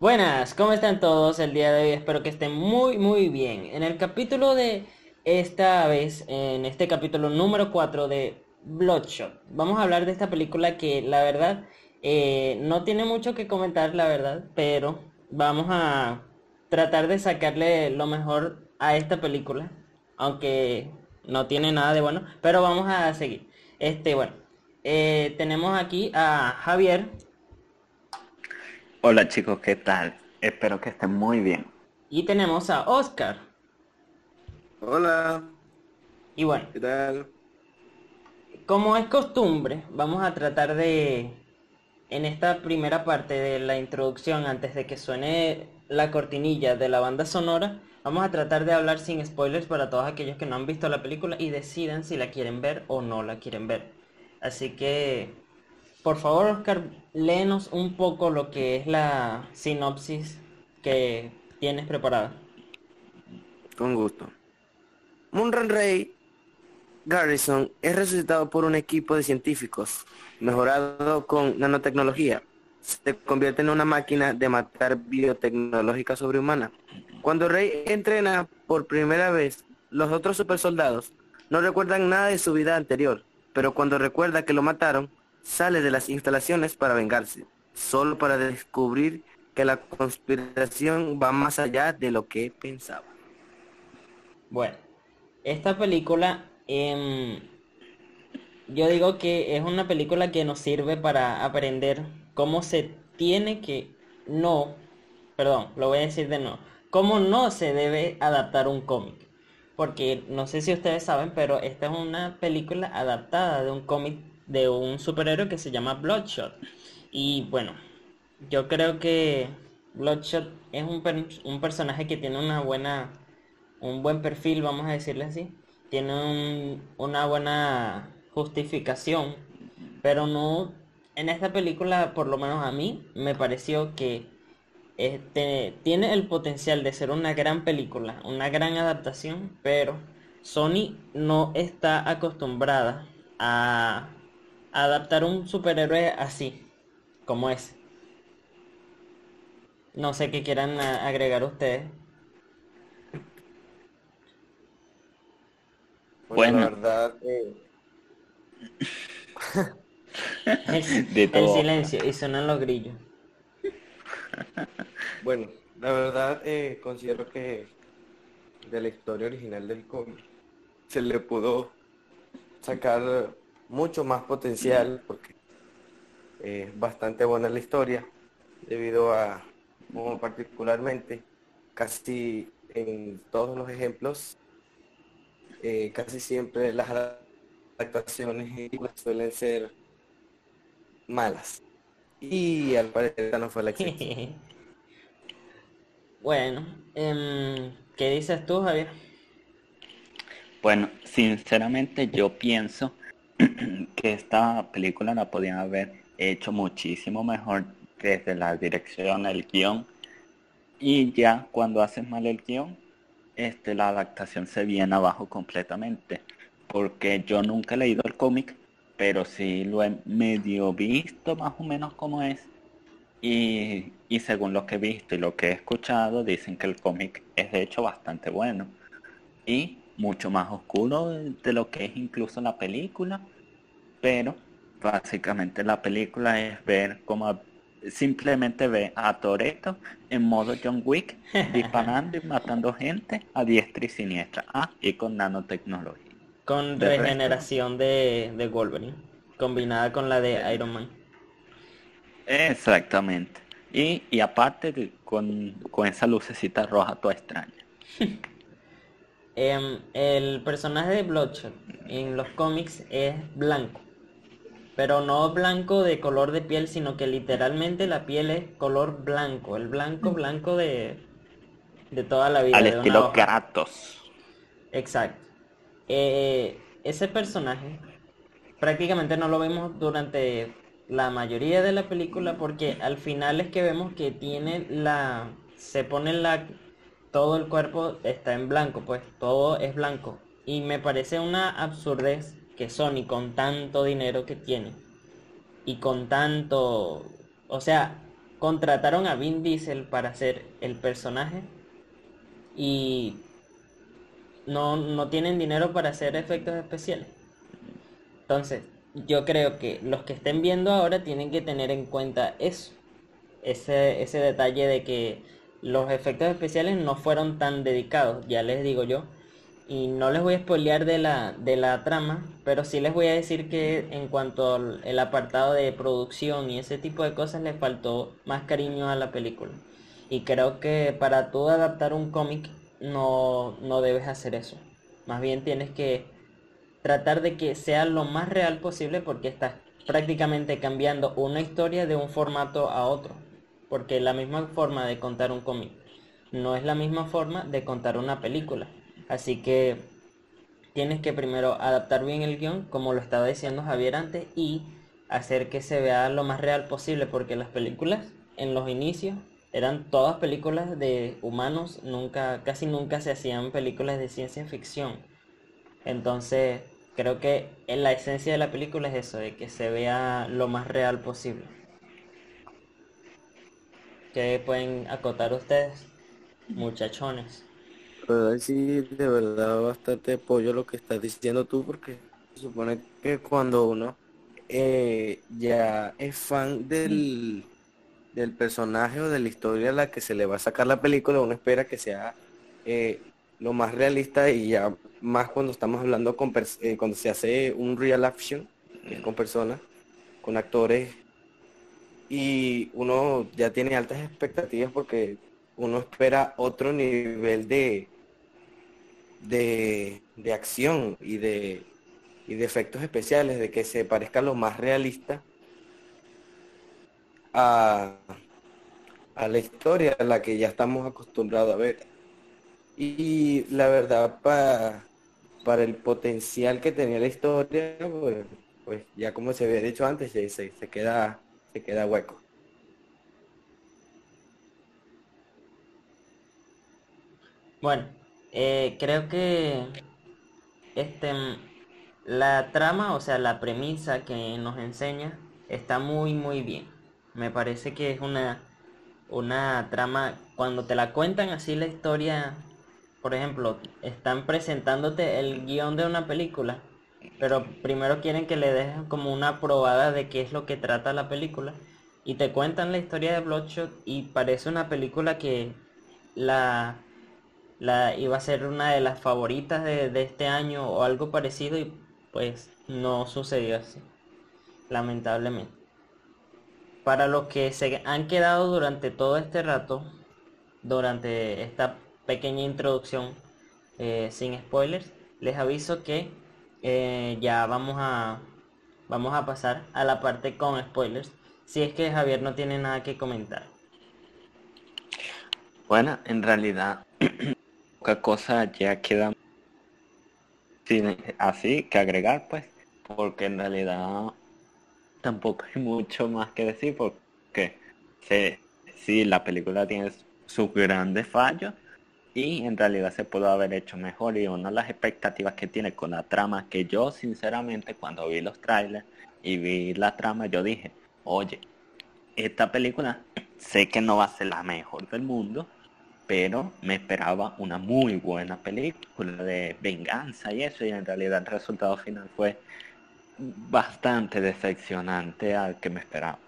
Buenas, ¿cómo están todos el día de hoy? Espero que estén muy muy bien. En el capítulo de esta vez, en este capítulo número 4 de Bloodshot, vamos a hablar de esta película que la verdad eh, no tiene mucho que comentar, la verdad, pero vamos a tratar de sacarle lo mejor a esta película, aunque no tiene nada de bueno, pero vamos a seguir. Este, bueno, eh, tenemos aquí a Javier. Hola chicos, ¿qué tal? Espero que estén muy bien. Y tenemos a Oscar. Hola. Y bueno, ¿Qué tal? como es costumbre, vamos a tratar de, en esta primera parte de la introducción, antes de que suene la cortinilla de la banda sonora, vamos a tratar de hablar sin spoilers para todos aquellos que no han visto la película y decidan si la quieren ver o no la quieren ver. Así que, por favor, Oscar, léenos un poco lo que es la sinopsis que tienes preparada. Con gusto. Munran Rey Garrison es resucitado por un equipo de científicos, mejorado con nanotecnología. Se convierte en una máquina de matar biotecnológica sobrehumana. Cuando Rey entrena por primera vez, los otros supersoldados no recuerdan nada de su vida anterior, pero cuando recuerda que lo mataron, sale de las instalaciones para vengarse, solo para descubrir que la conspiración va más allá de lo que pensaba. Bueno, esta película, em, yo digo que es una película que nos sirve para aprender cómo se tiene que, no, perdón, lo voy a decir de nuevo, cómo no se debe adaptar un cómic. Porque no sé si ustedes saben, pero esta es una película adaptada de un cómic de un superhéroe que se llama Bloodshot. Y bueno, yo creo que Bloodshot es un, un personaje que tiene una buena, un buen perfil, vamos a decirle así. Tiene un- una buena justificación, pero no, en esta película, por lo menos a mí, me pareció que este, tiene el potencial de ser una gran película, una gran adaptación, pero Sony no está acostumbrada a adaptar un superhéroe así, como ese. No sé qué quieran agregar ustedes. Bueno. la verdad, eh, El, De el todo. silencio y suenan los grillos. bueno, la verdad eh, considero que de la historia original del cómic se le pudo sacar mucho más potencial porque eh, es bastante buena la historia debido a, como particularmente, casi en todos los ejemplos, eh, casi siempre las películas suelen ser malas. Y al parecer esta no fue la excepción. Bueno, em, ¿qué dices tú, Javier? Bueno, sinceramente yo pienso que esta película la podían haber hecho muchísimo mejor desde la dirección, el guion. Y ya cuando haces mal el guion, este, la adaptación se viene abajo completamente. Porque yo nunca he leído el cómic, pero sí lo he medio visto más o menos como es. Y, y según lo que he visto y lo que he escuchado, dicen que el cómic es de hecho bastante bueno. Y mucho más oscuro de lo que es incluso la película. Pero básicamente la película es ver cómo simplemente ve a Toretto en modo John Wick disparando y matando gente a diestra y siniestra. Ah, y con nanotecnología. Con De regeneración de, de Wolverine, combinada con la de Iron Man. Exactamente. Y, y aparte con, con esa lucecita roja toda extraña. Em, el personaje de Bloodshot en los cómics es blanco. Pero no blanco de color de piel, sino que literalmente la piel es color blanco. El blanco, blanco de, de toda la vida. Al estilo. Kratos. Exacto. Eh, ese personaje prácticamente no lo vemos durante la mayoría de la película porque al final es que vemos que tiene la... se pone la... todo el cuerpo está en blanco, pues todo es blanco. Y me parece una absurdez que Sony con tanto dinero que tiene y con tanto... O sea, contrataron a Vin Diesel para hacer el personaje y no, no tienen dinero para hacer efectos especiales. Entonces, yo creo que los que estén viendo ahora tienen que tener en cuenta eso. Ese, ese detalle de que los efectos especiales no fueron tan dedicados, ya les digo yo. Y no les voy a spoilear de la, de la trama, pero sí les voy a decir que en cuanto al apartado de producción y ese tipo de cosas les faltó más cariño a la película. Y creo que para tú adaptar un cómic no, no debes hacer eso. Más bien tienes que tratar de que sea lo más real posible porque estás prácticamente cambiando una historia de un formato a otro. Porque la misma forma de contar un cómic no es la misma forma de contar una película. Así que tienes que primero adaptar bien el guion, como lo estaba diciendo Javier antes, y hacer que se vea lo más real posible, porque las películas en los inicios eran todas películas de humanos, nunca, casi nunca se hacían películas de ciencia ficción. Entonces, creo que la esencia de la película es eso, de que se vea lo más real posible. ¿Qué pueden acotar ustedes, muchachones? sí, de verdad, bastante apoyo lo que estás diciendo tú, porque se supone que cuando uno eh, ya es fan del del personaje o de la historia a la que se le va a sacar la película, uno espera que sea eh, lo más realista y ya más cuando estamos hablando con eh, cuando se hace un real action, con personas, con actores, y uno ya tiene altas expectativas porque uno espera otro nivel de, de, de acción y de, y de efectos especiales, de que se parezca lo más realista a, la historia a la que ya estamos acostumbrados a ver. Y la verdad, para, para el potencial que tenía la historia, pues, pues ya como se había dicho antes, se, se, queda, se queda hueco. Bueno, eh, creo que este la trama, o sea, la premisa que nos enseña está muy muy bien. Me parece que es una, una trama, cuando te la cuentan así la historia, por ejemplo, están presentándote el guion de una película, pero primero quieren que le dejes como una probada de qué es lo que trata la película, y te cuentan la historia de Bloodshot y parece una película que la, la iba a ser una de las favoritas de, de este año o algo parecido y pues no sucedió así, lamentablemente. Para los que se han quedado durante todo este rato, durante esta pequeña introducción eh, sin spoilers, les aviso que eh, ya vamos a vamos a pasar a la parte con spoilers, si es que Javier no tiene nada que comentar. Bueno, en realidad, poca cosa ya queda así que agregar, pues, porque en realidad tampoco hay mucho más que decir porque sí, la película tiene sus grandes fallos y en realidad se pudo haber hecho mejor y una de las expectativas que tiene con la trama que yo sinceramente cuando vi los trailers y vi la trama yo dije, oye, esta película sé que no va a ser la mejor del mundo, pero me esperaba una muy buena película de venganza y eso y en realidad el resultado final fue bastante decepcionante al que me esperaba.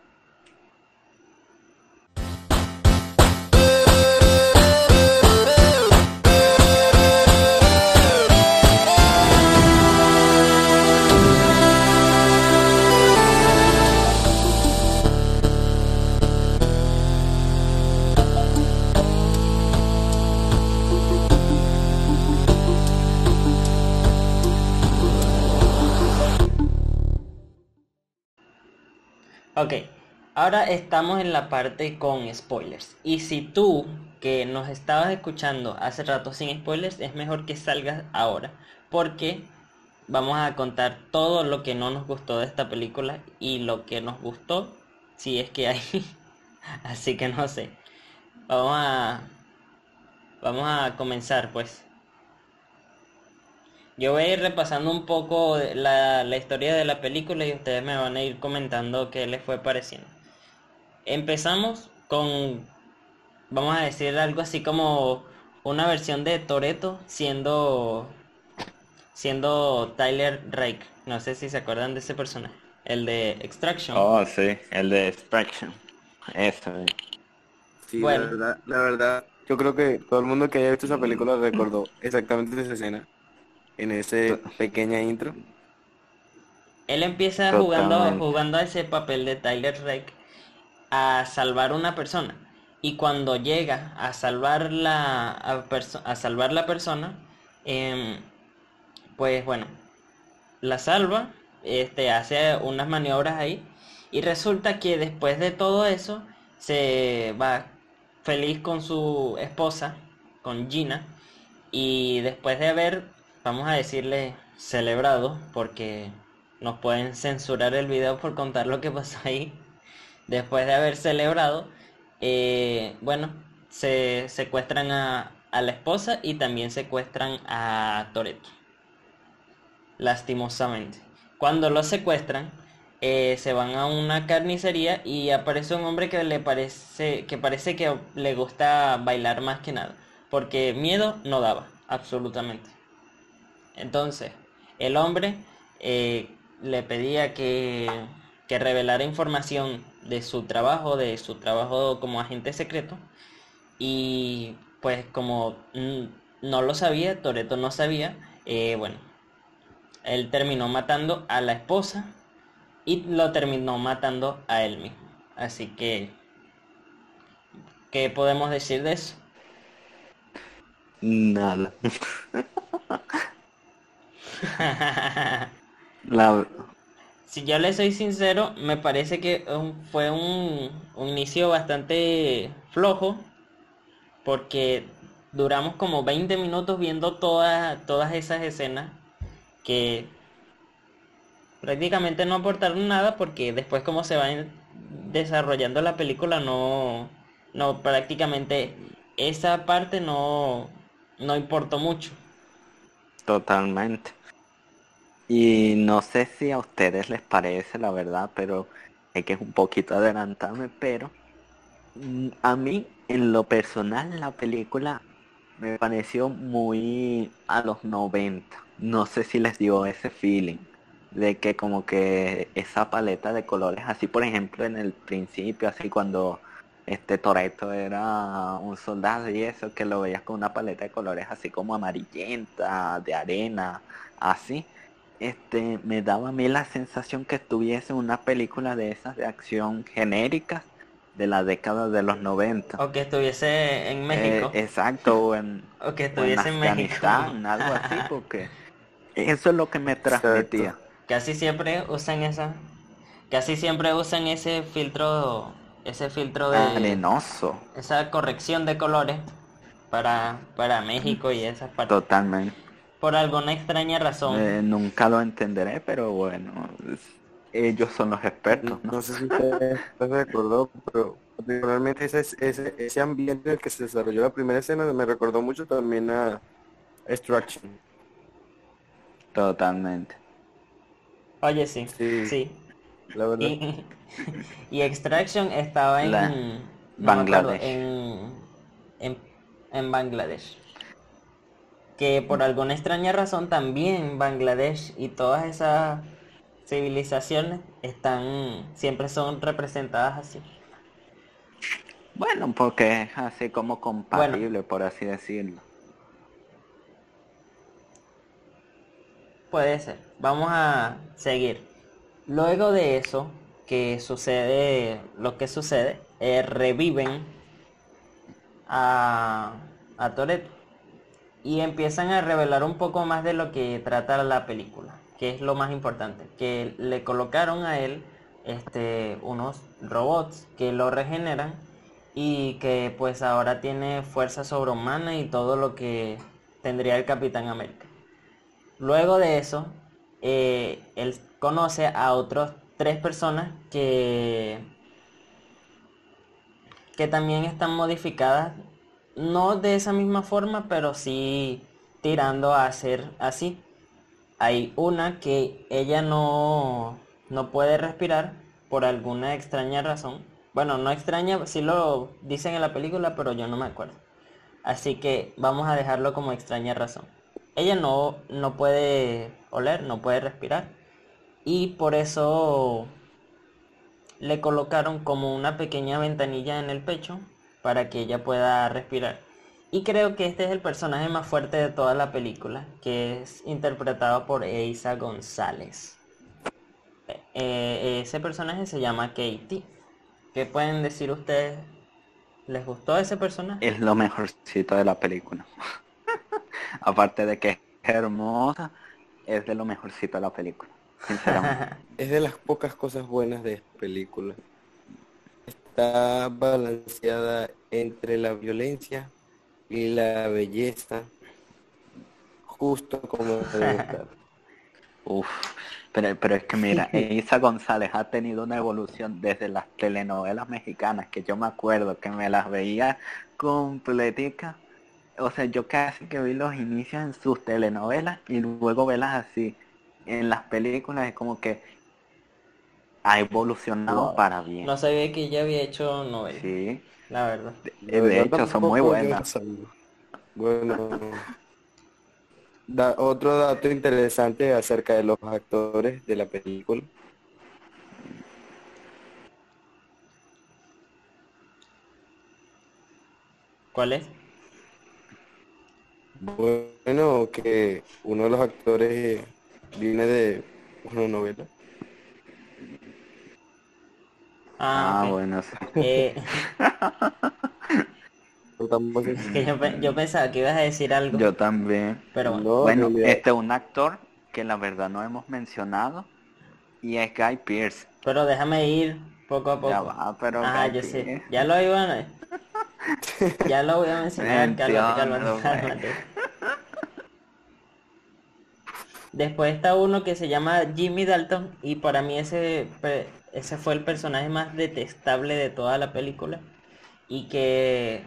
Ok, ahora estamos en la parte con spoilers. Y si tú que nos estabas escuchando hace rato sin spoilers, es mejor que salgas ahora. Porque vamos a contar todo lo que no nos gustó de esta película y lo que nos gustó, si es que hay. Así que no sé. Vamos a... Vamos a comenzar pues. Yo voy a ir repasando un poco la, historia de la película y ustedes me van a ir comentando qué les fue pareciendo. Empezamos con, vamos a decir algo así como una versión de Toreto siendo siendo Tyler Rake. No sé si se acuerdan de ese personaje. El de Extraction. Oh, sí, el de Extraction. Eso. Sí, la verdad, la verdad, yo creo que todo el mundo que haya visto esa película recordó exactamente esa escena en ese pequeña intro. Él empieza jugando, jugando a ese papel de Tyler Rake a salvar una persona. Y cuando llega a salvar la, a, salvar la persona, em, pues bueno, la salva, este, hace unas maniobras ahí. Y resulta que después de todo eso, se va feliz con su esposa, con Gina. Y después de haber, vamos a decirle, celebrado, porque nos pueden censurar el video por contar lo que pasó ahí. Después de haber celebrado, eh, bueno, se secuestran a, la esposa y también secuestran a Toreto. Lastimosamente. Cuando lo secuestran, eh, se van a una carnicería y aparece un hombre que le parece que parece que le gusta bailar más que nada, porque miedo no daba, absolutamente. Entonces, el hombre eh, le pedía que, que revelara información de su trabajo, de su trabajo como agente secreto. Y pues como no lo sabía, Toreto no sabía, eh, bueno, él terminó matando a la esposa y lo terminó matando a él mismo. Así que, ¿qué podemos decir de eso? Nada. La, si yo le soy sincero, me parece que fue un, inicio bastante flojo, porque duramos como 20 minutos viendo todas, todas esas escenas que prácticamente no aportaron nada porque después como se va desarrollando la película no, no prácticamente esa parte no, no importó mucho. Totalmente. Y no sé si a ustedes les parece, la verdad, pero es que es un poquito adelantarme, pero mm, a mí, en lo personal, la película me pareció muy a los 90. No sé si les dio ese feeling de que como que esa paleta de colores, así por ejemplo en el principio, así cuando este Toreto era un soldado y eso, que lo veías con una paleta de colores así como amarillenta, de arena, así este, me daba a mí la sensación que estuviese una película de esas de acción genéricas de la década de los 90. O que estuviese en México. Eh, exacto, o en, o que estuviese en, México. algo así, porque eso es lo que me transmitía. Casi siempre usan esa, casi siempre usan ese filtro, ese filtro de arenoso, esa corrección de colores para, para México y esas partes. Totalmente por alguna extraña razón. Eh, nunca lo entenderé, pero bueno, ellos son los expertos. No, sé si usted recordó, pero particularmente ese, ese, ese ambiente en el que se desarrolló la primera escena me recordó mucho también a Extraction. Totalmente. Oye, sí, sí. La verdad. Y, Extraction estaba en Bangladesh. en, en, en Bangladesh que por alguna extraña razón también Bangladesh y todas esas civilizaciones están siempre son representadas así. Bueno, porque es así como compatible, por así decirlo. Puede ser. Vamos a seguir. Luego de eso, que sucede, lo que sucede, eh, reviven a, a Toreto y empiezan a revelar un poco más de lo que trata la película, que es lo más importante, que le colocaron a él este, unos robots que lo regeneran y que pues ahora tiene fuerza sobrehumana y todo lo que tendría el Capitán América. Luego de eso, eh, él conoce a otros tres personas que, que también están modificadas no de esa misma forma, pero sí tirando a ser así. Hay una que ella no, no puede respirar por alguna extraña razón. Bueno, no extraña, sí lo dicen en la película, pero yo no me acuerdo. Así que vamos a dejarlo como extraña razón. Ella no, no puede oler, no puede respirar. Y por eso le colocaron como una pequeña ventanilla en el pecho para que ella pueda respirar. Y creo que este es el personaje más fuerte de toda la película, que es interpretado por Eiza González. Eh, ese personaje se llama Katie. ¿Qué pueden decir ustedes? ¿Les gustó ese personaje? Es lo mejorcito de la película. Aparte de que es hermosa, es de lo mejorcito de la película. Sinceramente. Es de las pocas cosas buenas de esta película. Está balanceada entre la violencia y la belleza, justo como debe estar. Uf, pero, pero es que mira, Isa González ha tenido una evolución desde las telenovelas mexicanas, que yo me acuerdo que me las veía completica. O sea, yo casi que vi los inicios en sus telenovelas y luego verlas así en las películas, es como que ha evolucionado para bien. No sabía que ella había hecho novelas. Sí, La verdad. de, de hecho son muy buenas. Bueno, da- otro dato interesante acerca de los actores de la película. ¿Cuál es? Bueno, que uno de los actores viene de una novela. Ah, Ah, bueno, sí. Eh, No tampoco- es que yo, pe- yo pensaba que ibas a decir algo, Yo también. pero bueno. No, Bueno, este es un actor que la verdad no hemos mencionado y es Guy Pearce. Pero déjame ir poco a poco. Ya va, pero Ah, Guy yo sé. Ya lo iban a... Ya lo voy a mencionar. Cálmate, cálmate, cálmate. Después está uno que se llama Jimmy Dalton y para mí ese, ese fue el personaje más detestable de toda la película y que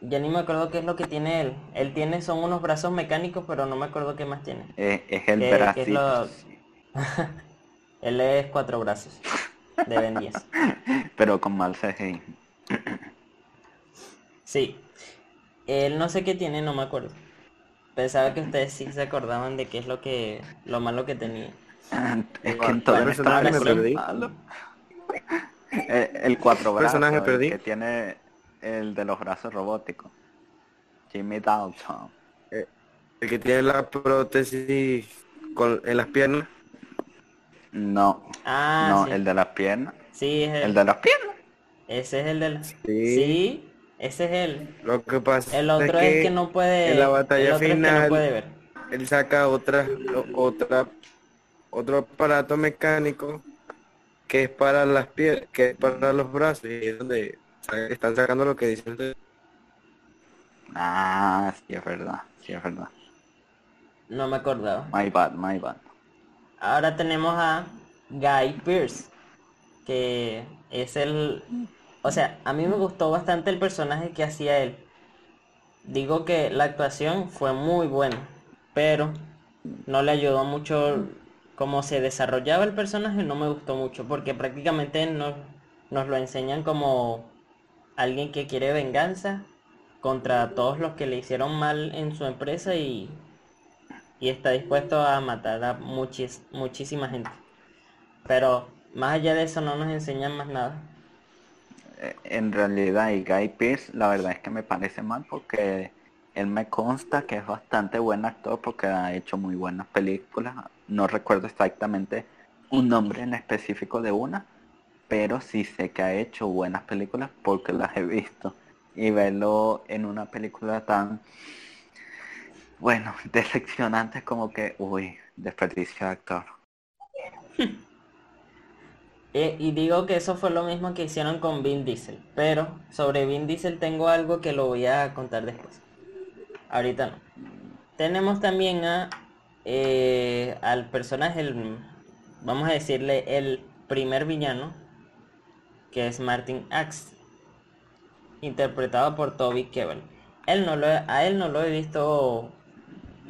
ya ni me acuerdo qué es lo que tiene él. Él tiene son unos brazos mecánicos pero no me acuerdo qué más tiene. Eh, es el ¿Qué- qué es bracito. lo- sí. Él es cuatro brazos de Ben 10. Pero con mal CGI. Sí. Él no sé qué tiene, no me acuerdo. Pensaba que ustedes sí se acordaban de qué es lo que lo malo que tenía. Es que ¿Cuál en todo el personaje me perdí? Eh, El cuatro brazos, personaje perdí? que tiene el de los brazos robóticos. Jimmy Dalton. El que tiene la prótesis con, en las piernas. No, Ah, no, sí. el de las piernas. Sí, es. El de las piernas. Ese es el del... Sí. Sí, ese es él. Lo que pasa El otro es que no puede... en la batalla el otro es que no final- puede ver. él saca otra, otra, otro aparato mecánico que es para las piernas, que es para los brazos y es donde están sacando lo que dicen ustedes. Ah, sí es verdad, sí es verdad. No me acordaba. My bad, my bad. Ahora tenemos a Guy Pearce, que es el... O sea, a mí me gustó bastante el personaje que hacía él. Digo que la actuación fue muy buena, pero no le ayudó mucho cómo se desarrollaba el personaje, no me gustó mucho, porque prácticamente nos, nos lo enseñan como alguien que quiere venganza contra todos los que le hicieron mal en su empresa y y está dispuesto a matar a muchis, muchísima gente. Pero más allá de eso no nos enseñan más nada. Eh, En realidad, y Guy Pearce, la verdad es que me parece mal porque él me consta que es bastante buen actor porque ha hecho muy buenas películas. No recuerdo exactamente un nombre en específico de una, pero sí sé que ha hecho buenas películas porque las he visto. Y verlo en una película tan, bueno, decepcionante como que, uy, desperdicio de actor. Eh, y digo que eso fue lo mismo que hicieron con Vin Diesel. Pero sobre Vin Diesel tengo algo que lo voy a contar después. Ahorita no. Tenemos también a eh, al personaje, el- vamos a decirle el primer villano, que es Martin Axe, interpretado por Toby Kebbell. Él no lo a él no lo he visto,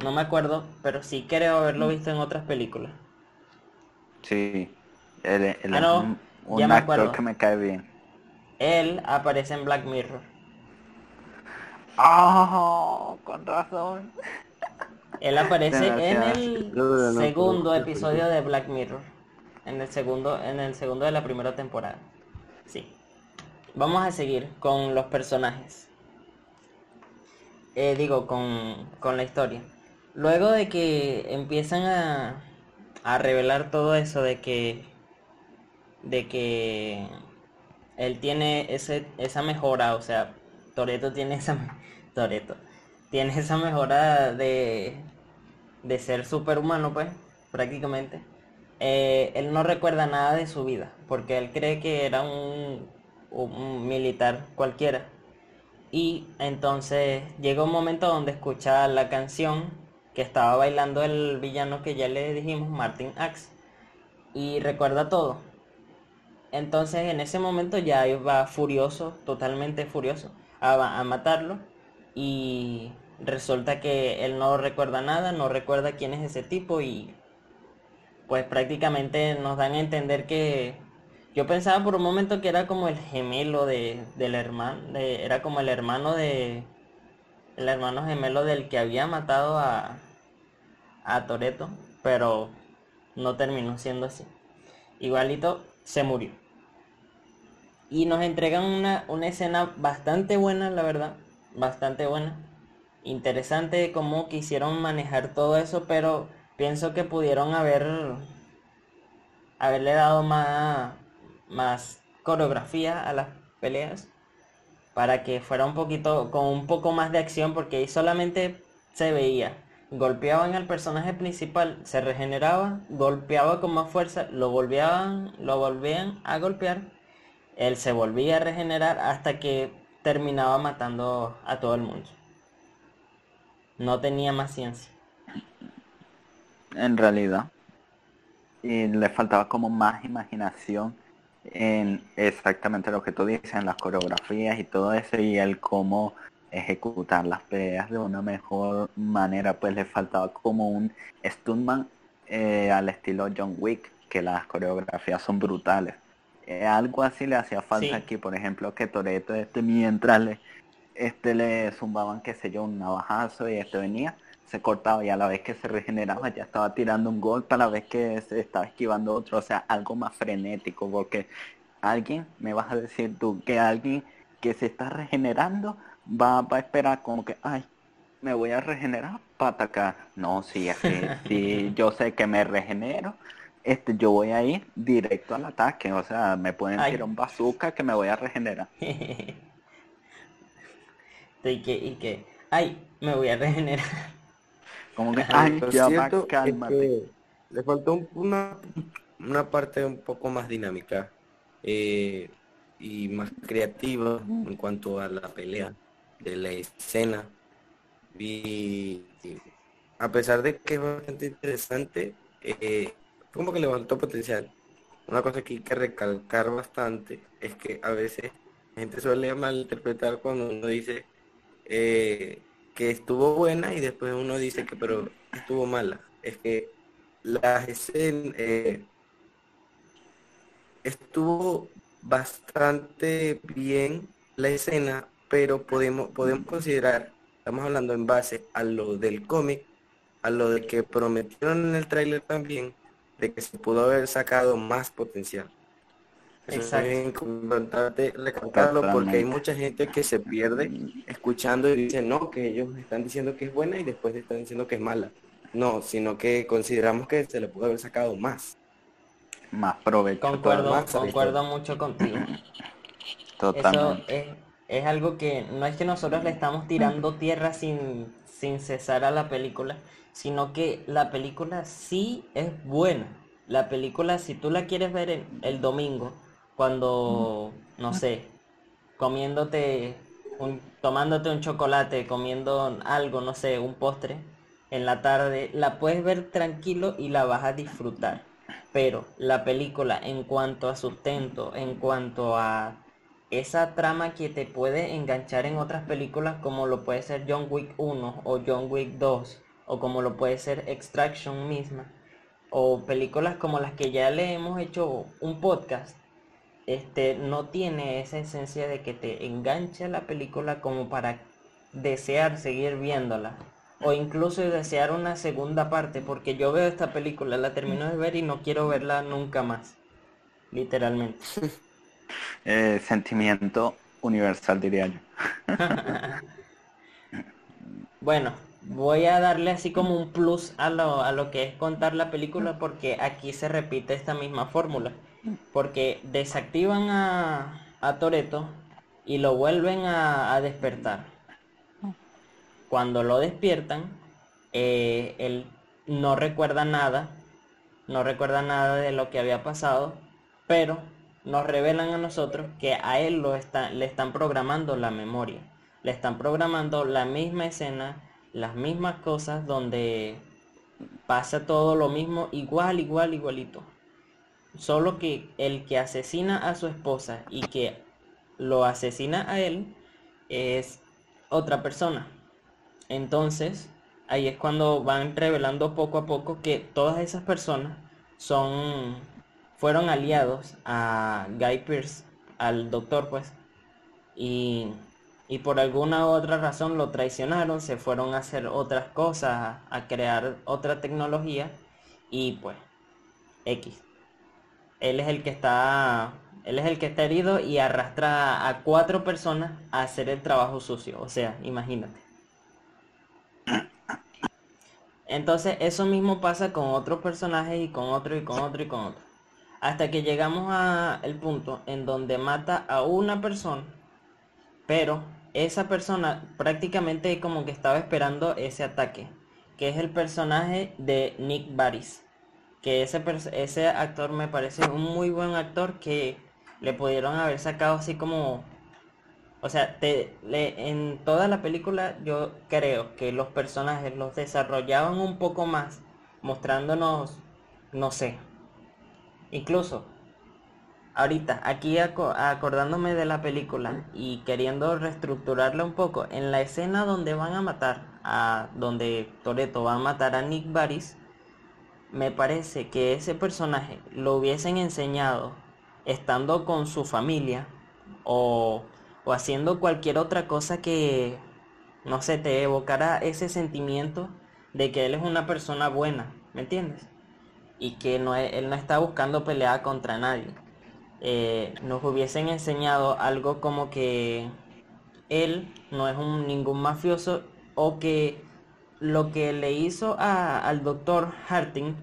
no me acuerdo, pero sí creo haberlo visto en otras películas. Sí, él, él Ah, es no, un, un me actor que me cae bien. él aparece en Black Mirror. ¡Oh! Con razón. Él aparece en el segundo episodio de Black Mirror. En el segundo, en el segundo de la primera temporada. Sí. Vamos a seguir con los personajes. Eh, digo, con, con la historia. Luego de que empiezan a, a revelar todo eso de que de que él tiene ese, esa mejora, o sea, Toreto tiene esa Toreto tiene esa mejora de de ser superhumano, pues, prácticamente. Eh, él no recuerda nada de su vida, porque él cree que era un, militar cualquiera. Y entonces llega un momento donde escucha la canción que estaba bailando el villano que ya le dijimos, Martin Axe, y recuerda todo. Entonces en ese momento ya va furioso, totalmente furioso, a matarlo. Y resulta que él no recuerda nada, no recuerda quién es ese tipo y pues prácticamente nos dan a entender que yo pensaba por un momento que era como el gemelo de, del hermano, era como el hermano de el hermano gemelo del que había matado a a Toreto, pero no terminó siendo así. Igualito se murió. Y nos entregan una, una escena bastante buena, la verdad, bastante buena. Interesante cómo quisieron manejar todo eso, pero pienso que pudieron haber haberle dado más, más coreografía a las peleas para que fuera un poquito con un poco más de acción porque ahí solamente se veía golpeaban al personaje principal se regeneraba golpeaba con más fuerza lo volvían lo volvían a golpear él se volvía a regenerar hasta que terminaba matando a todo el mundo no tenía más ciencia En realidad. Y le faltaba como más imaginación en exactamente lo que tú dices, en las coreografías y todo eso, y el cómo ejecutar las peleas de una mejor manera, pues le faltaba como un stuntman eh, al estilo John Wick, que las coreografías son brutales. Eh, algo así le hacía falta Sí. aquí, por ejemplo, que Toreto este mientras le este le zumbaban, qué sé yo, un navajazo y este venía, se cortaba y a la vez que se regeneraba ya estaba tirando un golpe, a la vez que se estaba esquivando otro, o sea, algo más frenético, porque alguien, me vas a decir tú, que alguien que se está regenerando va, va a esperar como que, ay, me voy a regenerar para atacar. No, si es que si yo sé que me regenero, este, yo voy a ir directo al ataque, o sea, me pueden Ay. tirar un bazooka que me voy a regenerar. y que y que ay me voy a regenerar Como que, Lo ay, ya cierto es cálmate. que le faltó un- una, una parte un poco más dinámica eh, y más creativa en cuanto a la pelea de la escena. Y, y a pesar de que es bastante interesante, eh, como que le faltó potencial. Una cosa que hay que recalcar bastante es que a veces la gente suele malinterpretar cuando uno dice eh, que estuvo buena y después uno dice que pero estuvo mala. Es que las escenas estuvo bastante bien la escena, pero podemos podemos considerar, estamos hablando en base a lo del cómic, a lo de que prometieron en el tráiler también, de que se pudo haber sacado más potencial. Eso Exacto. es importante recalcarlo porque hay mucha gente que se pierde escuchando y dice no, que ellos están diciendo que es buena y después están diciendo que es mala. No, sino que consideramos que se le pudo haber sacado más. Más provecho. concuerdo más, concuerdo mucho contigo eso Totalmente. es, es algo que no es que nosotros le estamos tirando tierra sin sin cesar a la película sino que la película sí es buena la película si tú la quieres ver el, el domingo cuando no sé comiéndote un, tomándote un chocolate, comiendo algo, no sé, un postre en la tarde, la puedes ver tranquilo y la vas a disfrutar. Pero la película en cuanto a sustento, en cuanto a esa trama que te puede enganchar en otras películas como lo puede ser John Wick 1 o John Wick 2 o como lo puede ser Extraction misma o películas como las que ya le hemos hecho un podcast este, no tiene esa esencia de que te enganche la película como para desear seguir viéndola. O incluso desear una segunda parte, porque yo veo esta película, la termino de ver y no quiero verla nunca más. Literalmente. Eh, sentimiento universal, diría yo. bueno, voy a darle así como un plus a lo, a lo que es contar la película porque aquí se repite esta misma fórmula. Porque desactivan a, a Toreto y lo vuelven a, despertar. Cuando lo despiertan, eh, él no recuerda nada, no recuerda nada de lo que había pasado, pero nos revelan a nosotros que a él lo está, le están programando la memoria. Le están programando la misma escena, las mismas cosas donde pasa todo lo mismo, igual, igual, igualito. Solo que el que asesina a su esposa y que lo asesina a él es otra persona. Entonces, ahí es cuando van revelando poco a poco que todas esas personas son fueron aliados a Guy Pierce, al doctor pues, y, y por alguna otra razón lo traicionaron, se fueron a hacer otras cosas, a crear otra tecnología y pues X. Él es el que está él es el que está herido y arrastra a cuatro personas a hacer el trabajo sucio. O sea, imagínate. Entonces eso mismo pasa con otros personajes y con otro y con otro y con otro. Hasta que llegamos al punto en donde mata a una persona, pero esa persona prácticamente como que estaba esperando ese ataque, que es el personaje de Nick Baris. Que ese, ese actor me parece un muy buen actor que le pudieron haber sacado así como... O sea, te, en toda la película yo creo que los personajes los desarrollaban un poco más, mostrándonos, no sé, Incluso, ahorita, aquí acordándome de la película y queriendo reestructurarla un poco, en la escena donde van a matar, a donde Toreto va a matar a Nick Baris, me parece que ese personaje lo hubiesen enseñado estando con su familia o, o haciendo cualquier otra cosa que, no sé, te evocara ese sentimiento de que él es una persona buena, ¿me entiendes? y que no, él no está buscando pelear contra nadie. Eh, nos hubiesen enseñado algo como que él no es un, ningún mafioso o que lo que le hizo al doctor Harting,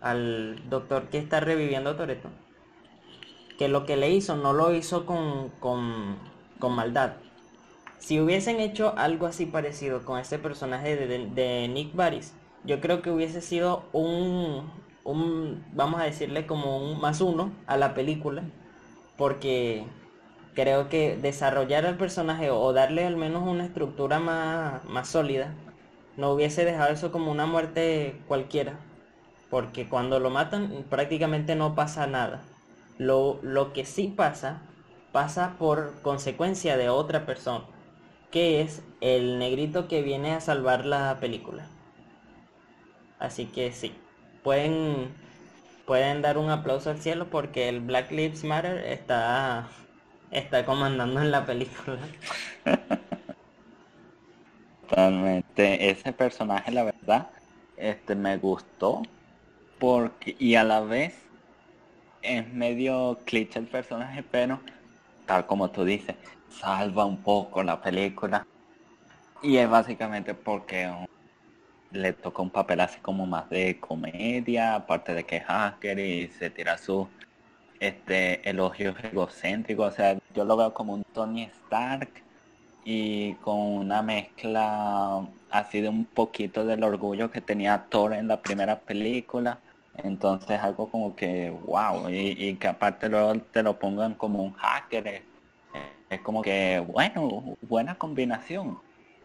al doctor que está reviviendo a Toreto, que lo que le hizo no lo hizo con, con, con maldad. Si hubiesen hecho algo así parecido con ese personaje de, de Nick Baris, yo creo que hubiese sido un, un, vamos a decirle como un más uno a la película, porque creo que desarrollar al personaje o darle al menos una estructura más, más sólida, no hubiese dejado eso como una muerte cualquiera, porque cuando lo matan prácticamente no pasa nada. Lo, lo que sí pasa, pasa por consecuencia de otra persona, que es el negrito que viene a salvar la película. Así que sí pueden, pueden dar un aplauso al cielo porque el Black Lives Matter está, está comandando en la película. Totalmente. Ese personaje, la verdad, este me gustó porque y a la vez es medio cliché el personaje, pero tal como tú dices, salva un poco la película. Y es básicamente porque le toca un papel así como más de comedia, aparte de que es hacker y se tira su este elogios egocéntricos, o sea, yo lo veo como un Tony Stark y con una mezcla así de un poquito del orgullo que tenía Thor en la primera película. Entonces algo como que wow, y, que aparte luego te lo pongan como un hacker. es como que bueno, buena combinación.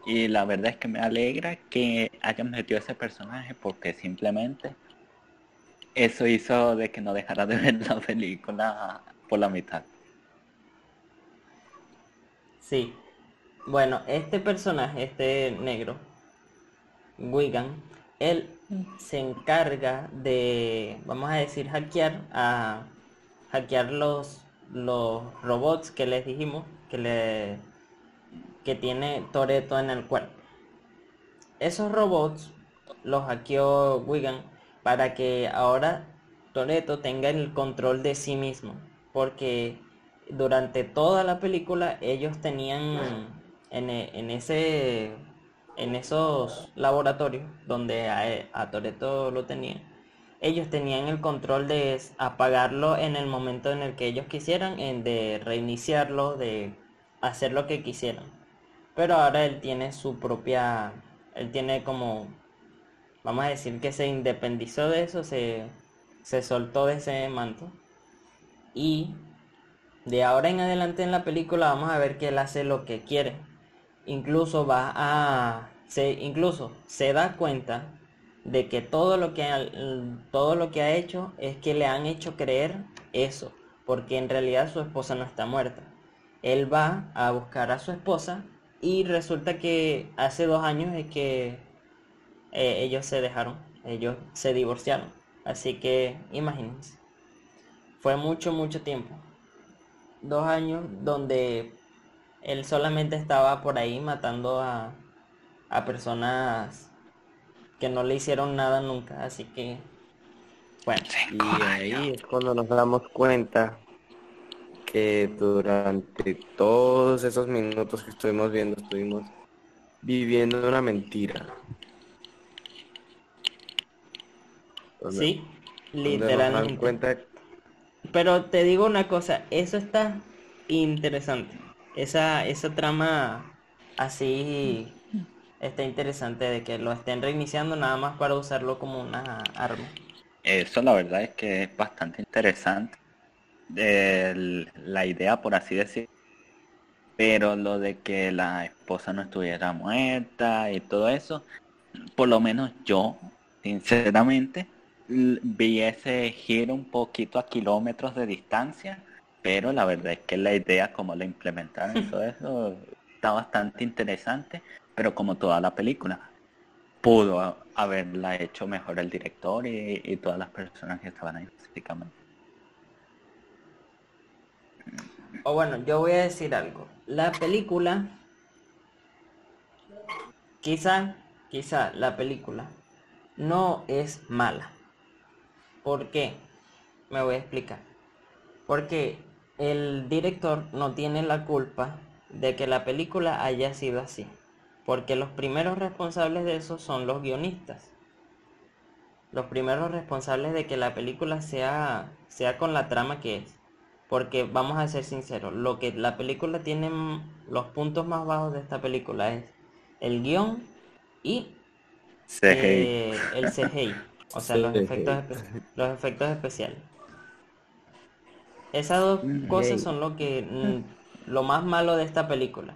Y la verdad es que me alegra que hayan metido ese personaje porque simplemente eso hizo de que no dejara de ver la película por la mitad. Sí. Bueno, este personaje, este negro, Wigan, él se encarga de, vamos a decir, hackear a hackear los los robots que les dijimos que le tiene Toreto en el cuerpo. Esos robots los hackeó Wigan para que ahora Toreto tenga el control de sí mismo, porque durante toda la película ellos tenían en, en ese en esos laboratorios donde a, a Toreto lo tenían ellos tenían el control de apagarlo en el momento en el que ellos quisieran, de reiniciarlo, de hacer lo que quisieran. Pero ahora él tiene su propia, él tiene como, vamos a decir que se independizó de eso, se, se soltó de ese manto. Y de ahora en adelante en la película vamos a ver que él hace lo que quiere. Incluso va a, se, incluso se da cuenta de que todo lo que, todo lo que ha hecho es que le han hecho creer eso, porque en realidad su esposa no está muerta. Él va a buscar a su esposa y resulta que hace dos años es que eh, ellos se dejaron, ellos se divorciaron. Así que imagínense, fue mucho, mucho tiempo. Dos años donde él solamente estaba por ahí matando a, a personas que no le hicieron nada nunca, así que bueno. Y ahí es cuando nos damos cuenta que durante todos esos minutos que estuvimos viendo, estuvimos viviendo una mentira. sí, literalmente. Pero te digo una cosa, eso está interesante. Esa, esa trama así está interesante de que lo estén reiniciando nada más para usarlo como una arma. Eso la verdad es que es bastante interesante. La idea, por así decir. Pero lo de que la esposa no estuviera muerta y todo eso, por lo menos yo, sinceramente, vi ese giro un poquito a kilómetros de distancia, pero la verdad es que la idea, como la implementaron y todo eso, está bastante interesante pero como toda la película. Pudo haberla hecho mejor el director y, todas las personas que estaban ahí básicamente. O bueno, yo voy a decir algo. La película, quizá, quizá la película no es mala. ¿Por qué? Me voy a explicar. Porque el director no tiene la culpa de que la película haya sido así porque los primeros responsables de eso son los guionistas. Los primeros responsables de que la película sea, sea con la trama que es. Porque vamos a ser sinceros, lo que la película tiene, los puntos más bajos de esta película es el guion y eh, el CGI. O sea, los efectos, los efectos especiales. Esas dos cosas son lo que mm, lo más malo de esta película.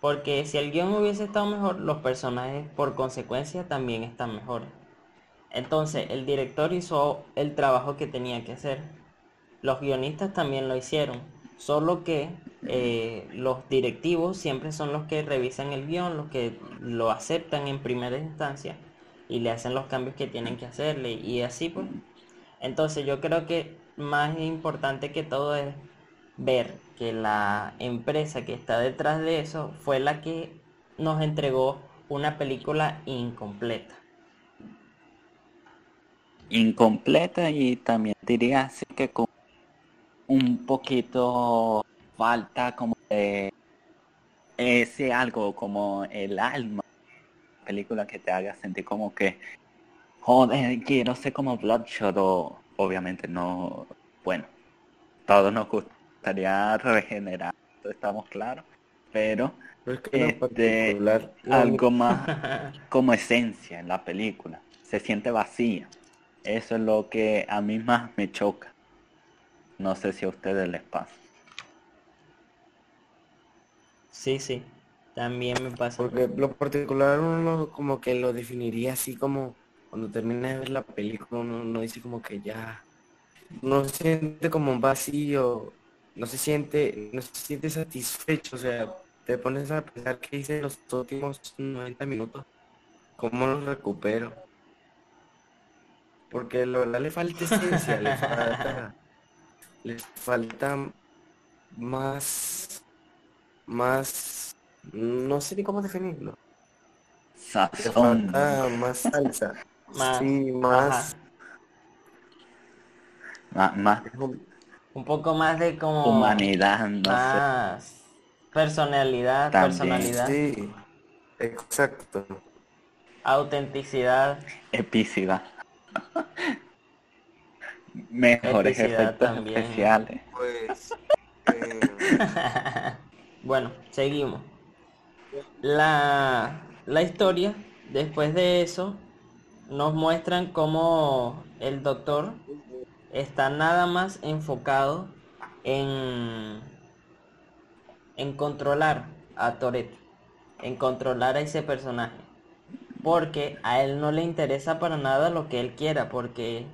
Porque si el guion hubiese estado mejor, los personajes por consecuencia también están mejores. Entonces, el director hizo el trabajo que tenía que hacer. Los guionistas también lo hicieron. Solo que eh, los directivos siempre son los que revisan el guion, los que lo aceptan en primera instancia y le hacen los cambios que tienen que hacerle y así pues. Entonces yo creo que más importante que todo es ver que la empresa que está detrás de eso fue la que nos entregó una película incompleta. Incompleta y también diría así que con un poquito falta como de ese algo como el alma película que te haga sentir como que joder quiero ser como Bloodshot o obviamente no bueno todos nos gusta estaría regenerado, estamos claros, pero este, algo más como esencia en la película, se siente vacía. Eso es lo que a mí más me choca. No sé si a ustedes les pasa. Sí, sí, también me pasa. Porque lo particular uno como que lo definiría así como cuando termina de ver la película uno, uno dice como que ya no se siente como un vacío no se siente, no se siente satisfecho, o sea, te pones a pensar que hice los últimos 90 minutos, ¿cómo los recupero? Porque la verdad le falta esencia, le falta, le falta más, más, no sé ni cómo definirlo. Sazón. falta más salsa. Más- sí, más. Más, más un- Un poco más de como... humanidad, no sé. más personalidad, También. personalidad, Sí, exacto. autenticidad. Epicidad. Mejores efectos también. especiales. Pues, eh, Bueno, seguimos. La, la historia, después de eso, nos muestran cómo el doctor está nada más enfocado en, en controlar a Toretto, en controlar a ese personaje. Porque a él no le interesa para nada lo que él quiera, porque,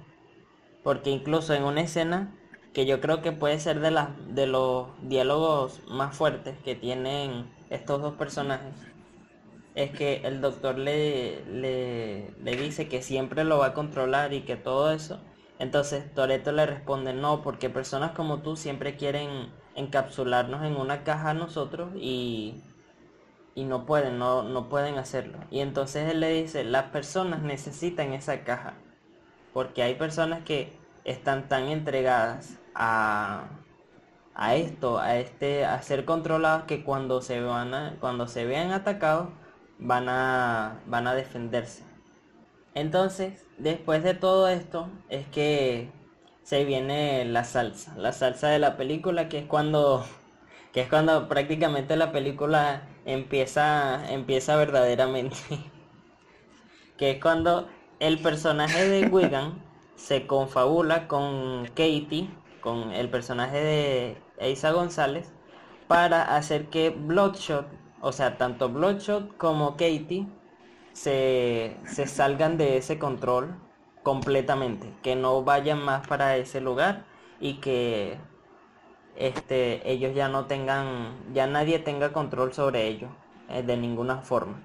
porque incluso en una escena que yo creo que puede ser de las de los diálogos más fuertes que tienen estos dos personajes es que el doctor le, le, le dice que siempre lo va a controlar y que todo eso entonces Toreto le responde no porque personas como tú siempre quieren encapsularnos en una caja a nosotros y y no pueden, no, no pueden hacerlo. Y entonces él le dice, las personas necesitan esa caja. Porque hay personas que están tan entregadas a, a esto, a este, a ser controlados que cuando se van a- cuando se vean atacados, van a, van a defenderse. Entonces, después de todo esto, es que se viene la salsa, la salsa de la película, que es cuando que es cuando prácticamente la película empieza empieza verdaderamente que es cuando el personaje de Wigan se confabula con Katie con el personaje de Eiza González para hacer que Bloodshot o sea tanto Bloodshot como Katie se, se salgan de ese control completamente que no vayan más para ese lugar y que este, ellos ya no tengan, ya nadie tenga control sobre ellos eh, de ninguna forma.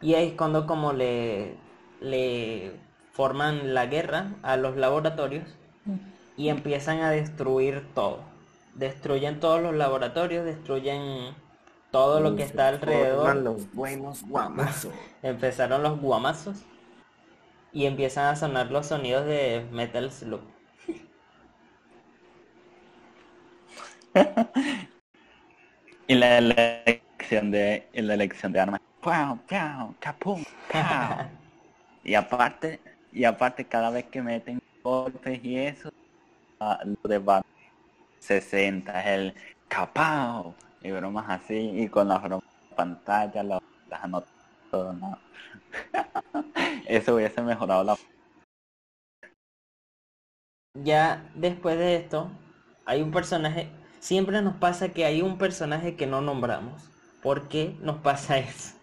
Y ahí es cuando como le, le forman la guerra a los laboratorios y empiezan a destruir todo. Destruyen todos los laboratorios, destruyen todo lo que está alrededor. los buenos guamazos. Empezaron los guamazos y empiezan a sonar los sonidos de Metal Slug. Y la elección de, y la elección de armas. ¡Pau, pau, capum, pau! Y aparte, y aparte cada vez que meten golpes y eso, ah, lo de Batman 60 es el capao y bromas así, y con las bromas pantalla, las, las anotas, todo, ¿no? Eso hubiese mejorado la Ya después de esto, hay un personaje, siempre nos pasa que hay un personaje que no nombramos. ¿Por qué nos pasa eso?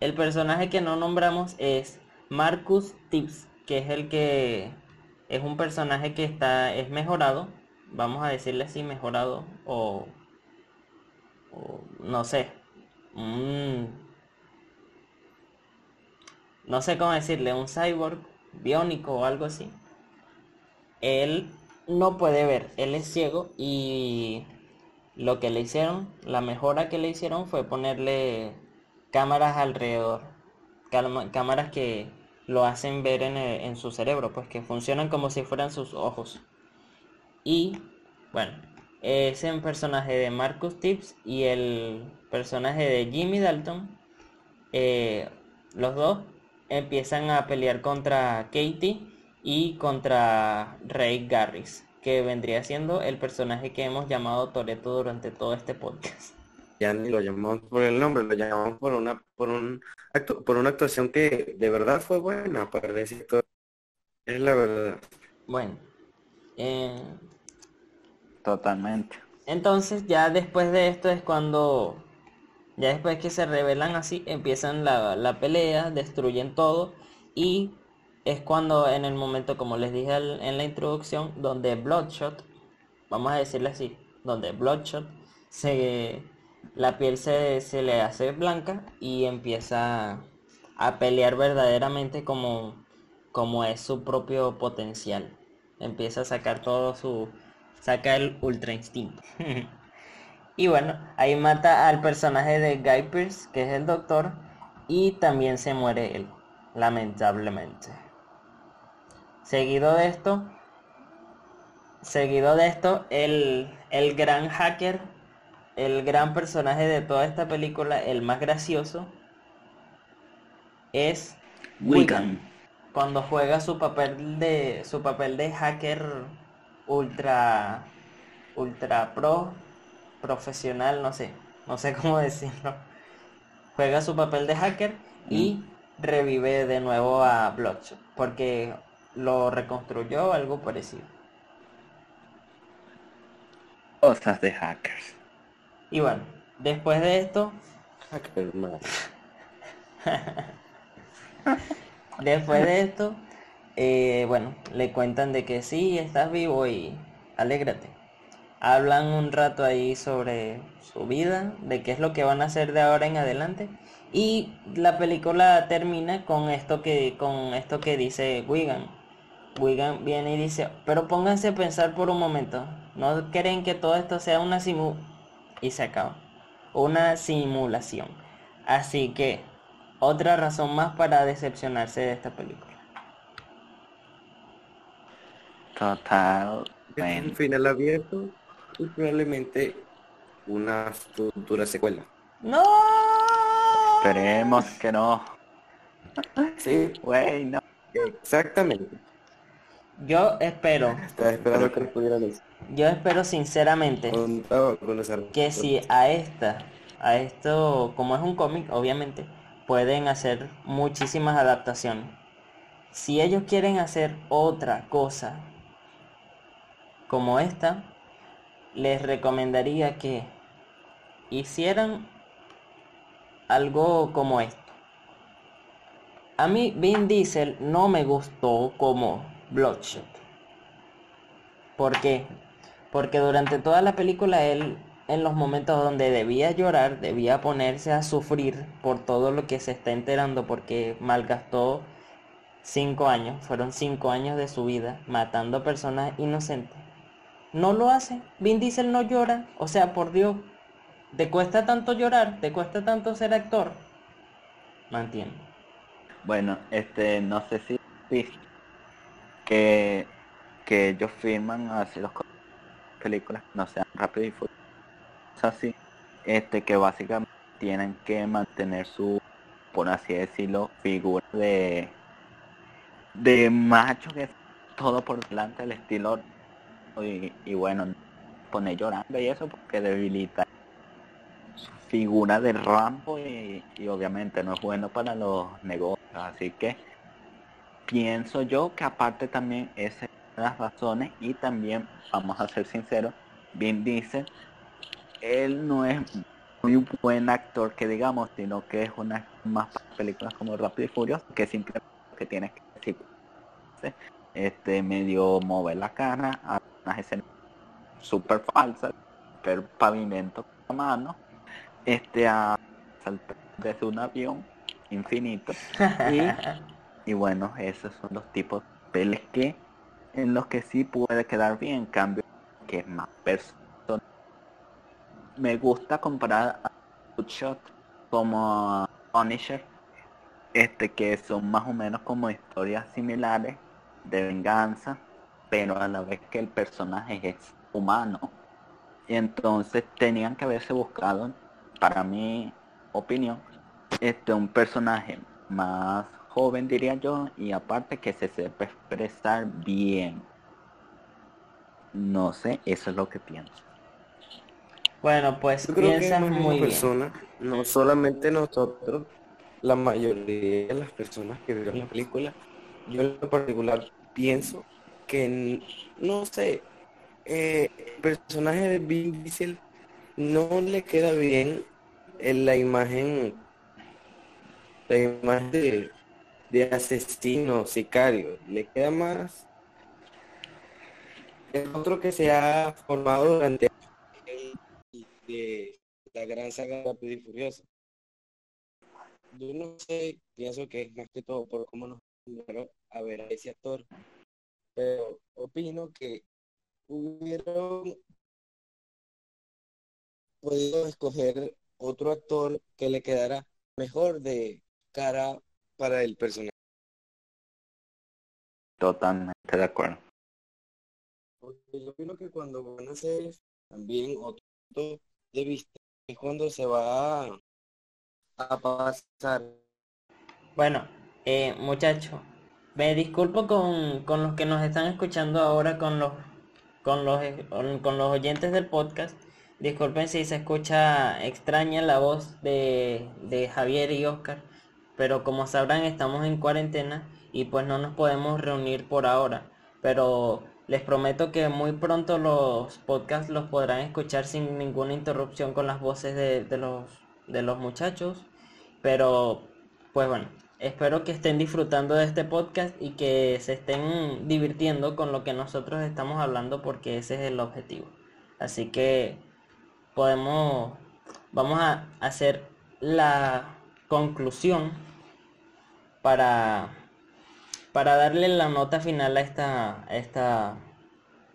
El personaje que no nombramos es Marcus Tips, que es el que es un personaje que está es mejorado, vamos a decirle así mejorado o, no sé, no sé cómo decirle, un cyborg biónico o algo así. Él no puede ver, él es ciego y lo que le hicieron, la mejora que le hicieron fue ponerle cámaras alrededor, cámaras que lo hacen ver en, el- en su cerebro, pues que funcionan como si fueran sus ojos. Y bueno, ese personaje de Marcus Tips y el personaje de Jimmy Dalton, eh, los dos empiezan a pelear contra Katie y contra Ray Garris, que vendría siendo el personaje que hemos llamado Toreto durante todo este podcast. Ya ni lo llamamos por el nombre, lo llamamos por una, por un actu- por una actuación que de verdad fue buena para decir todo. Es la verdad. Bueno, eh, totalmente. entonces ya después de esto es cuando, ya después que se revelan así, empiezan la, la pelea, destruyen todo y es cuando en el momento, como les dije al- en la introducción, donde Bloodshot, vamos a decirle así, donde Bloodshot se la piel se, se le hace blanca y empieza a pelear verdaderamente como, como es su propio potencial. Empieza a sacar todo su, saca el ultra instinto. y bueno, ahí mata al personaje de Guy Pearce, que es el doctor, y también se muere él, lamentablemente. Seguido de esto, seguido de esto, el, el gran hacker, el gran personaje de toda esta película, el más gracioso, es Wigan. Cuando juega su papel de su papel de hacker ultra ultra pro profesional, no sé, no sé cómo decirlo. Juega su papel de hacker y revive de nuevo a Bloodshot porque lo reconstruyó algo parecido. Cosas de hackers. Y bueno, después de esto, más. después de esto, eh, bueno, le cuentan de que sí, estás vivo y alégrate. Hablan un rato ahí sobre su vida, de qué es lo que van a hacer de ahora en adelante. Y la película termina con esto que, con esto que dice Wigan. Wigan viene y dice, pero pónganse a pensar por un momento. ¿No creen que todo esto sea una simu... Y se acaba. Una simulación. Así que, otra razón más para decepcionarse de esta película. Total. Un final abierto y probablemente una futura secuela. ¡No! Esperemos que no. Sí, Güey, no. exactamente. Yo espero, Estaba esperando que nos pudieran decir. yo espero sinceramente Contaba con esa que si a esta, a esto, como es un cómic, obviamente, pueden hacer muchísimas adaptaciones. Si ellos quieren hacer otra cosa como esta, les recomendaría que hicieran algo como esto. A mí Vin Diesel no me gustó como Bloodshot. ¿Por qué? Porque durante toda la película él, en los momentos donde debía llorar, debía ponerse a sufrir por todo lo que se está enterando, porque malgastó cinco años, fueron cinco años de su vida matando personas inocentes. No lo hace. Vin Diesel no llora. O sea, por Dios, ¿te cuesta tanto llorar? ¿Te cuesta tanto ser actor? No entiendo. Bueno, este, no sé si que, que ellos firman así los películas, no sean rápido y furioso, así, este, que básicamente tienen que mantener su, por así decirlo, figura de, de macho que todo por delante del estilo y, y bueno, poner llorando y eso porque debilita su figura de Rambo y, y obviamente no es bueno para los negocios, así que pienso yo que aparte también esa es las razones y también vamos a ser sinceros, Vin Diesel, él no es muy buen actor que digamos, sino que es una más películas como Rápido y Furioso, que simplemente que tienes que decir, este medio mover la cara a unas escenas súper falsas, super pavimento con la mano, este a saltar desde un avión infinito y, y bueno, esos son los tipos de papeles que en los que sí puede quedar bien, en cambio que es más personal. Me gusta comparar a Bloodshot como a Punisher, este que son más o menos como historias similares de venganza, pero a la vez que el personaje es humano. Y entonces tenían que haberse buscado, para mi opinión, este un personaje más joven diría yo y aparte que se sepa expresar bien. No sé, eso es lo que pienso. Bueno, pues Yo creo piensas muy bien. persona, no solamente nosotros, la mayoría de las personas que vieron la película, yo en lo particular pienso que, no sé, eh, el personaje de Vin Diesel no le queda bien en la imagen, la imagen de, de asesino, sicario, le queda más el otro que se ha formado durante de la gran saga Rápido y Furioso. Yo no sé, pienso que es más que todo por cómo nos a ver a ese actor, pero opino que hubieron podido escoger otro actor que le quedara mejor de cara para el personaje. Totalmente de acuerdo. Porque yo opino que cuando van a hacer también otro punto de vista es cuando se va a, a pasar. Bueno, eh, muchachos, me disculpo con, con los que nos están escuchando ahora, con los, con los, con los oyentes del podcast. Disculpen si se escucha extraña la voz de, de Javier y Oscar, pero como sabrán estamos en cuarentena y pues no nos podemos reunir por ahora. Pero les prometo que muy pronto los podcasts los podrán escuchar sin ninguna interrupción con las voces de, de los, de los muchachos. Pero pues bueno, espero que estén disfrutando de este podcast y que se estén divirtiendo con lo que nosotros estamos hablando porque ese es el objetivo. Así que podemos, vamos a hacer la conclusión para, para darle la nota final a esta, a esta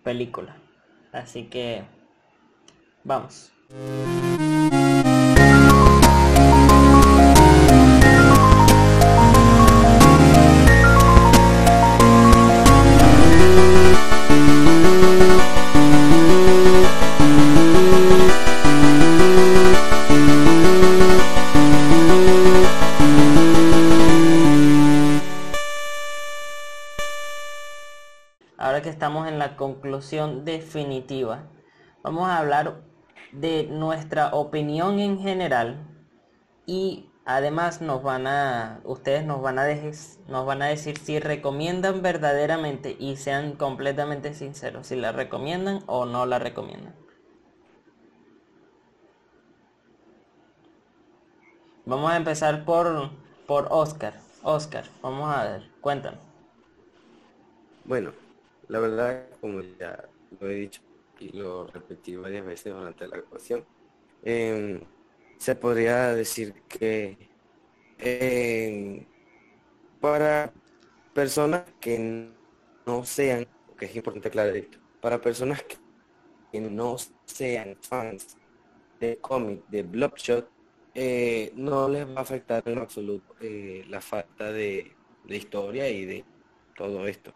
película. Así que vamos. Definitiva, vamos a hablar de nuestra opinión en general y además nos van a ustedes nos van a dejes- nos van a decir si recomiendan verdaderamente y sean completamente sinceros si la recomiendan o no la recomiendan. Vamos a empezar por por Oscar. Oscar, vamos a ver, cuéntanos. Bueno, la verdad, como ya lo he dicho y lo repetí varias veces durante la grabación, em, se podría decir que em, para personas que no sean, que es importante aclarar esto, para personas que, no sean fans de cómic de Bloodshot, eh, no les va a afectar en absoluto eh, la falta de, de historia y de todo esto.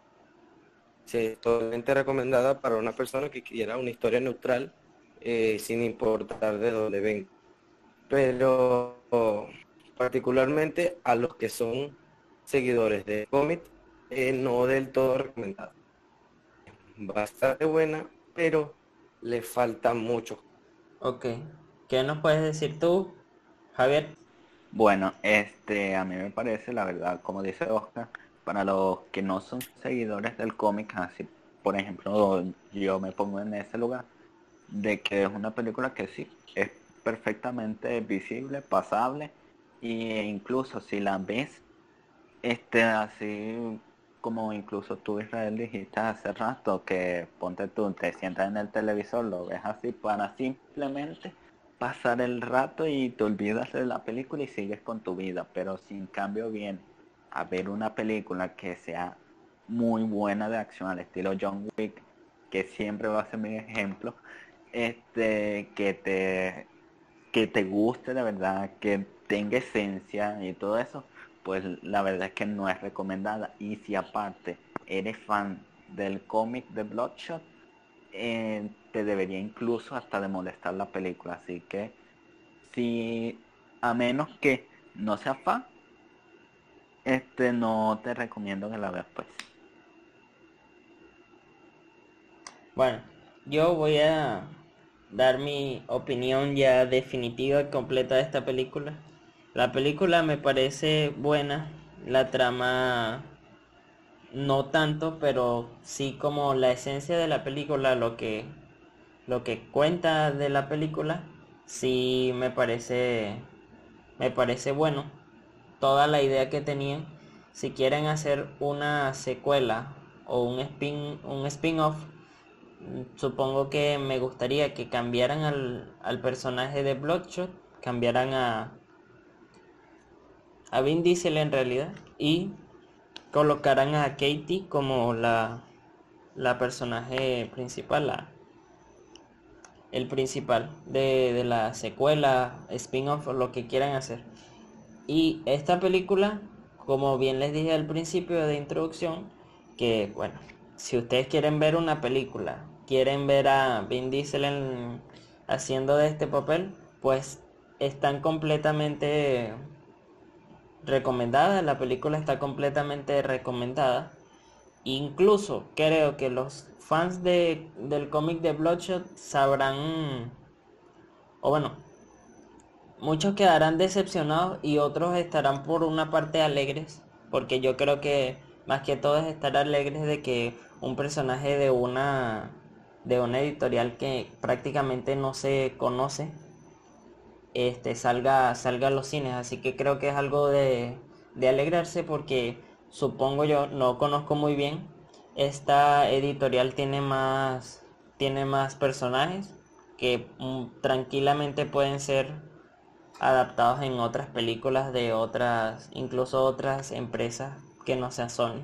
Sí, es totalmente recomendada para una persona que quiera una historia neutral, eh, sin importar de dónde venga. Pero particularmente a los que son seguidores de cómic, eh, no del todo recomendada. Bastante buena, pero le falta mucho. Ok. ¿Qué nos puedes decir tú, Javier? Bueno, este, a mí me parece, la verdad, como dice Oscar, para los que no son seguidores del cómic, así, por ejemplo, yo me pongo en ese lugar, de que es una película que sí, es perfectamente visible, pasable, e incluso si la ves, este, así como incluso tú, Israel, dijiste hace rato, que ponte tú, te sientas en el televisor, lo ves así para simplemente pasar el rato y te olvidas de la película y sigues con tu vida. Pero si en cambio viene a ver una película que sea muy buena de acción al estilo John Wick, que siempre va a ser mi ejemplo, este, que te, que te guste de verdad, que tenga esencia y todo eso, pues la verdad es que no es recomendada. Y si aparte eres fan del cómic de Bloodshot, eh, te debería incluso hasta de molestar la película. Así que, si a menos que no seas fan, este no te recomiendo que la veas pues. Bueno, yo voy a dar mi opinión ya definitiva y completa de esta película. La película me parece buena, la trama no tanto, pero sí como la esencia de la película, lo que lo que cuenta de la película, sí me parece me parece bueno. Toda la idea que tenían, si quieren hacer una secuela o un spin un spin-off, supongo que me gustaría que cambiaran al, al personaje de Bloodshot, cambiaran a a Vin Diesel en realidad y colocaran a Katie como la la personaje principal, la, el principal de, de la secuela, spin-off lo que quieran hacer. Y esta película, como bien les dije al principio de introducción, que bueno, si ustedes quieren ver una película, quieren ver a Vin Diesel haciendo de este papel, pues están completamente recomendadas. La película está completamente recomendada. Incluso creo que los fans de, del cómic de Bloodshot sabrán, o bueno, muchos quedarán decepcionados y otros estarán por una parte alegres, porque yo creo que más que todo es estar alegres de que un personaje de una de una editorial que prácticamente no se conoce este salga salga a los cines. Así que creo que es algo de, de alegrarse porque supongo yo no conozco muy bien esta editorial tiene más tiene más personajes que mm, tranquilamente pueden ser adaptados en otras películas de otras incluso otras empresas que no sea Sony.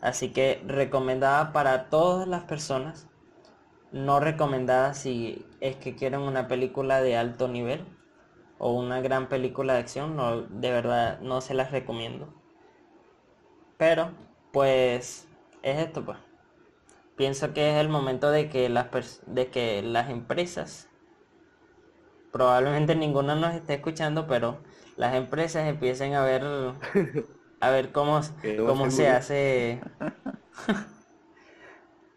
Así que recomendada para todas las personas. No recomendada si es que quieren una película de alto nivel o una gran película de acción. No, de verdad no se las recomiendo. Pero, pues, es esto pues. Pienso que es el momento de que las, de que las empresas, probablemente ninguno nos esté escuchando, pero las empresas empiecen a ver a ver cómo, cómo se hace.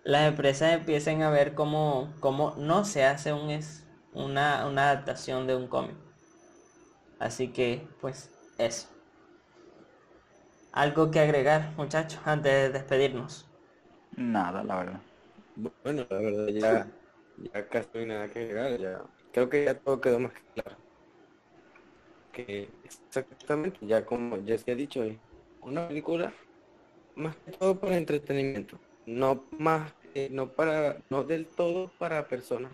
Las empresas empiecen a ver cómo, cómo no se hace un, es, una, una adaptación de un cómic. Así que, pues, eso. ¿Algo que agregar, muchachos, antes de despedirnos? Nada, la verdad. Bueno, la verdad ya, ya casi no hay nada que agregar, ya. Creo que ya todo quedó más claro. Que exactamente, ya como ya se ha dicho, hoy una película más que todo para entretenimiento, no más, no para, no del todo para personas.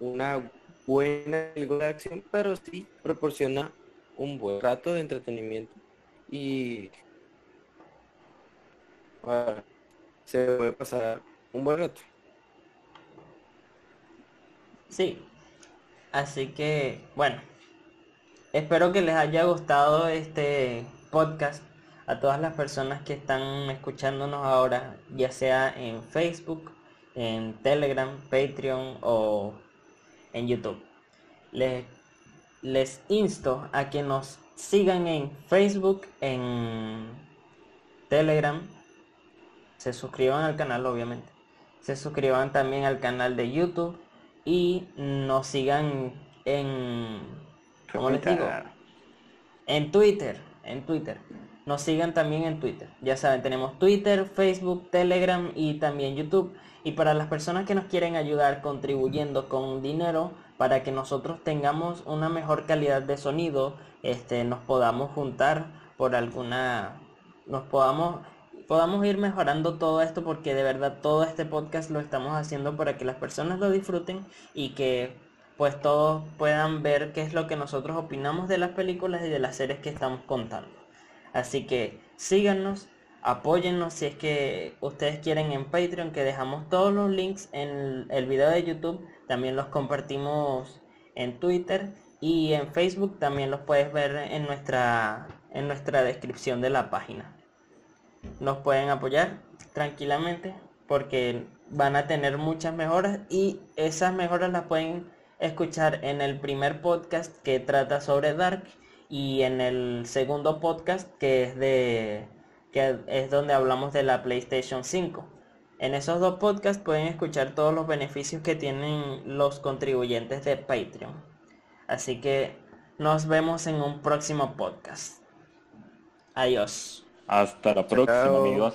Una buena película de acción, pero sí proporciona un buen rato de entretenimiento y se puede pasar un buen rato. Sí, así que bueno, espero que les haya gustado este podcast a todas las personas que están escuchándonos ahora, ya sea en Facebook, en Telegram, Patreon o en YouTube. Les, les insto a que nos sigan en Facebook, en Telegram, se suscriban al canal obviamente, se suscriban también al canal de YouTube y nos sigan en, ¿cómo les digo? En Twitter, en Twitter nos sigan también en Twitter. Ya saben, tenemos Twitter, Facebook, Telegram y también YouTube. Y para las personas que nos quieren ayudar contribuyendo con dinero para que nosotros tengamos una mejor calidad de sonido, este, nos podamos juntar por alguna, nos podamos, podamos ir mejorando todo esto porque de verdad todo este podcast lo estamos haciendo para que las personas lo disfruten y que pues todos puedan ver qué es lo que nosotros opinamos de las películas y de las series que estamos contando. Así que síganos, apóyennos si es que ustedes quieren en Patreon, que dejamos todos los links en el video de YouTube. También los compartimos en Twitter y en Facebook también los puedes ver en nuestra, en nuestra descripción de la página. Nos pueden apoyar tranquilamente porque van a tener muchas mejoras y esas mejoras las pueden escuchar en el primer podcast que trata sobre Dark y en el segundo podcast que es de que es donde hablamos de la PlayStation 5. En esos dos podcasts pueden escuchar todos los beneficios que tienen los contribuyentes de Patreon. Así que nos vemos en un próximo podcast. Adiós. Hasta la próxima, amigos.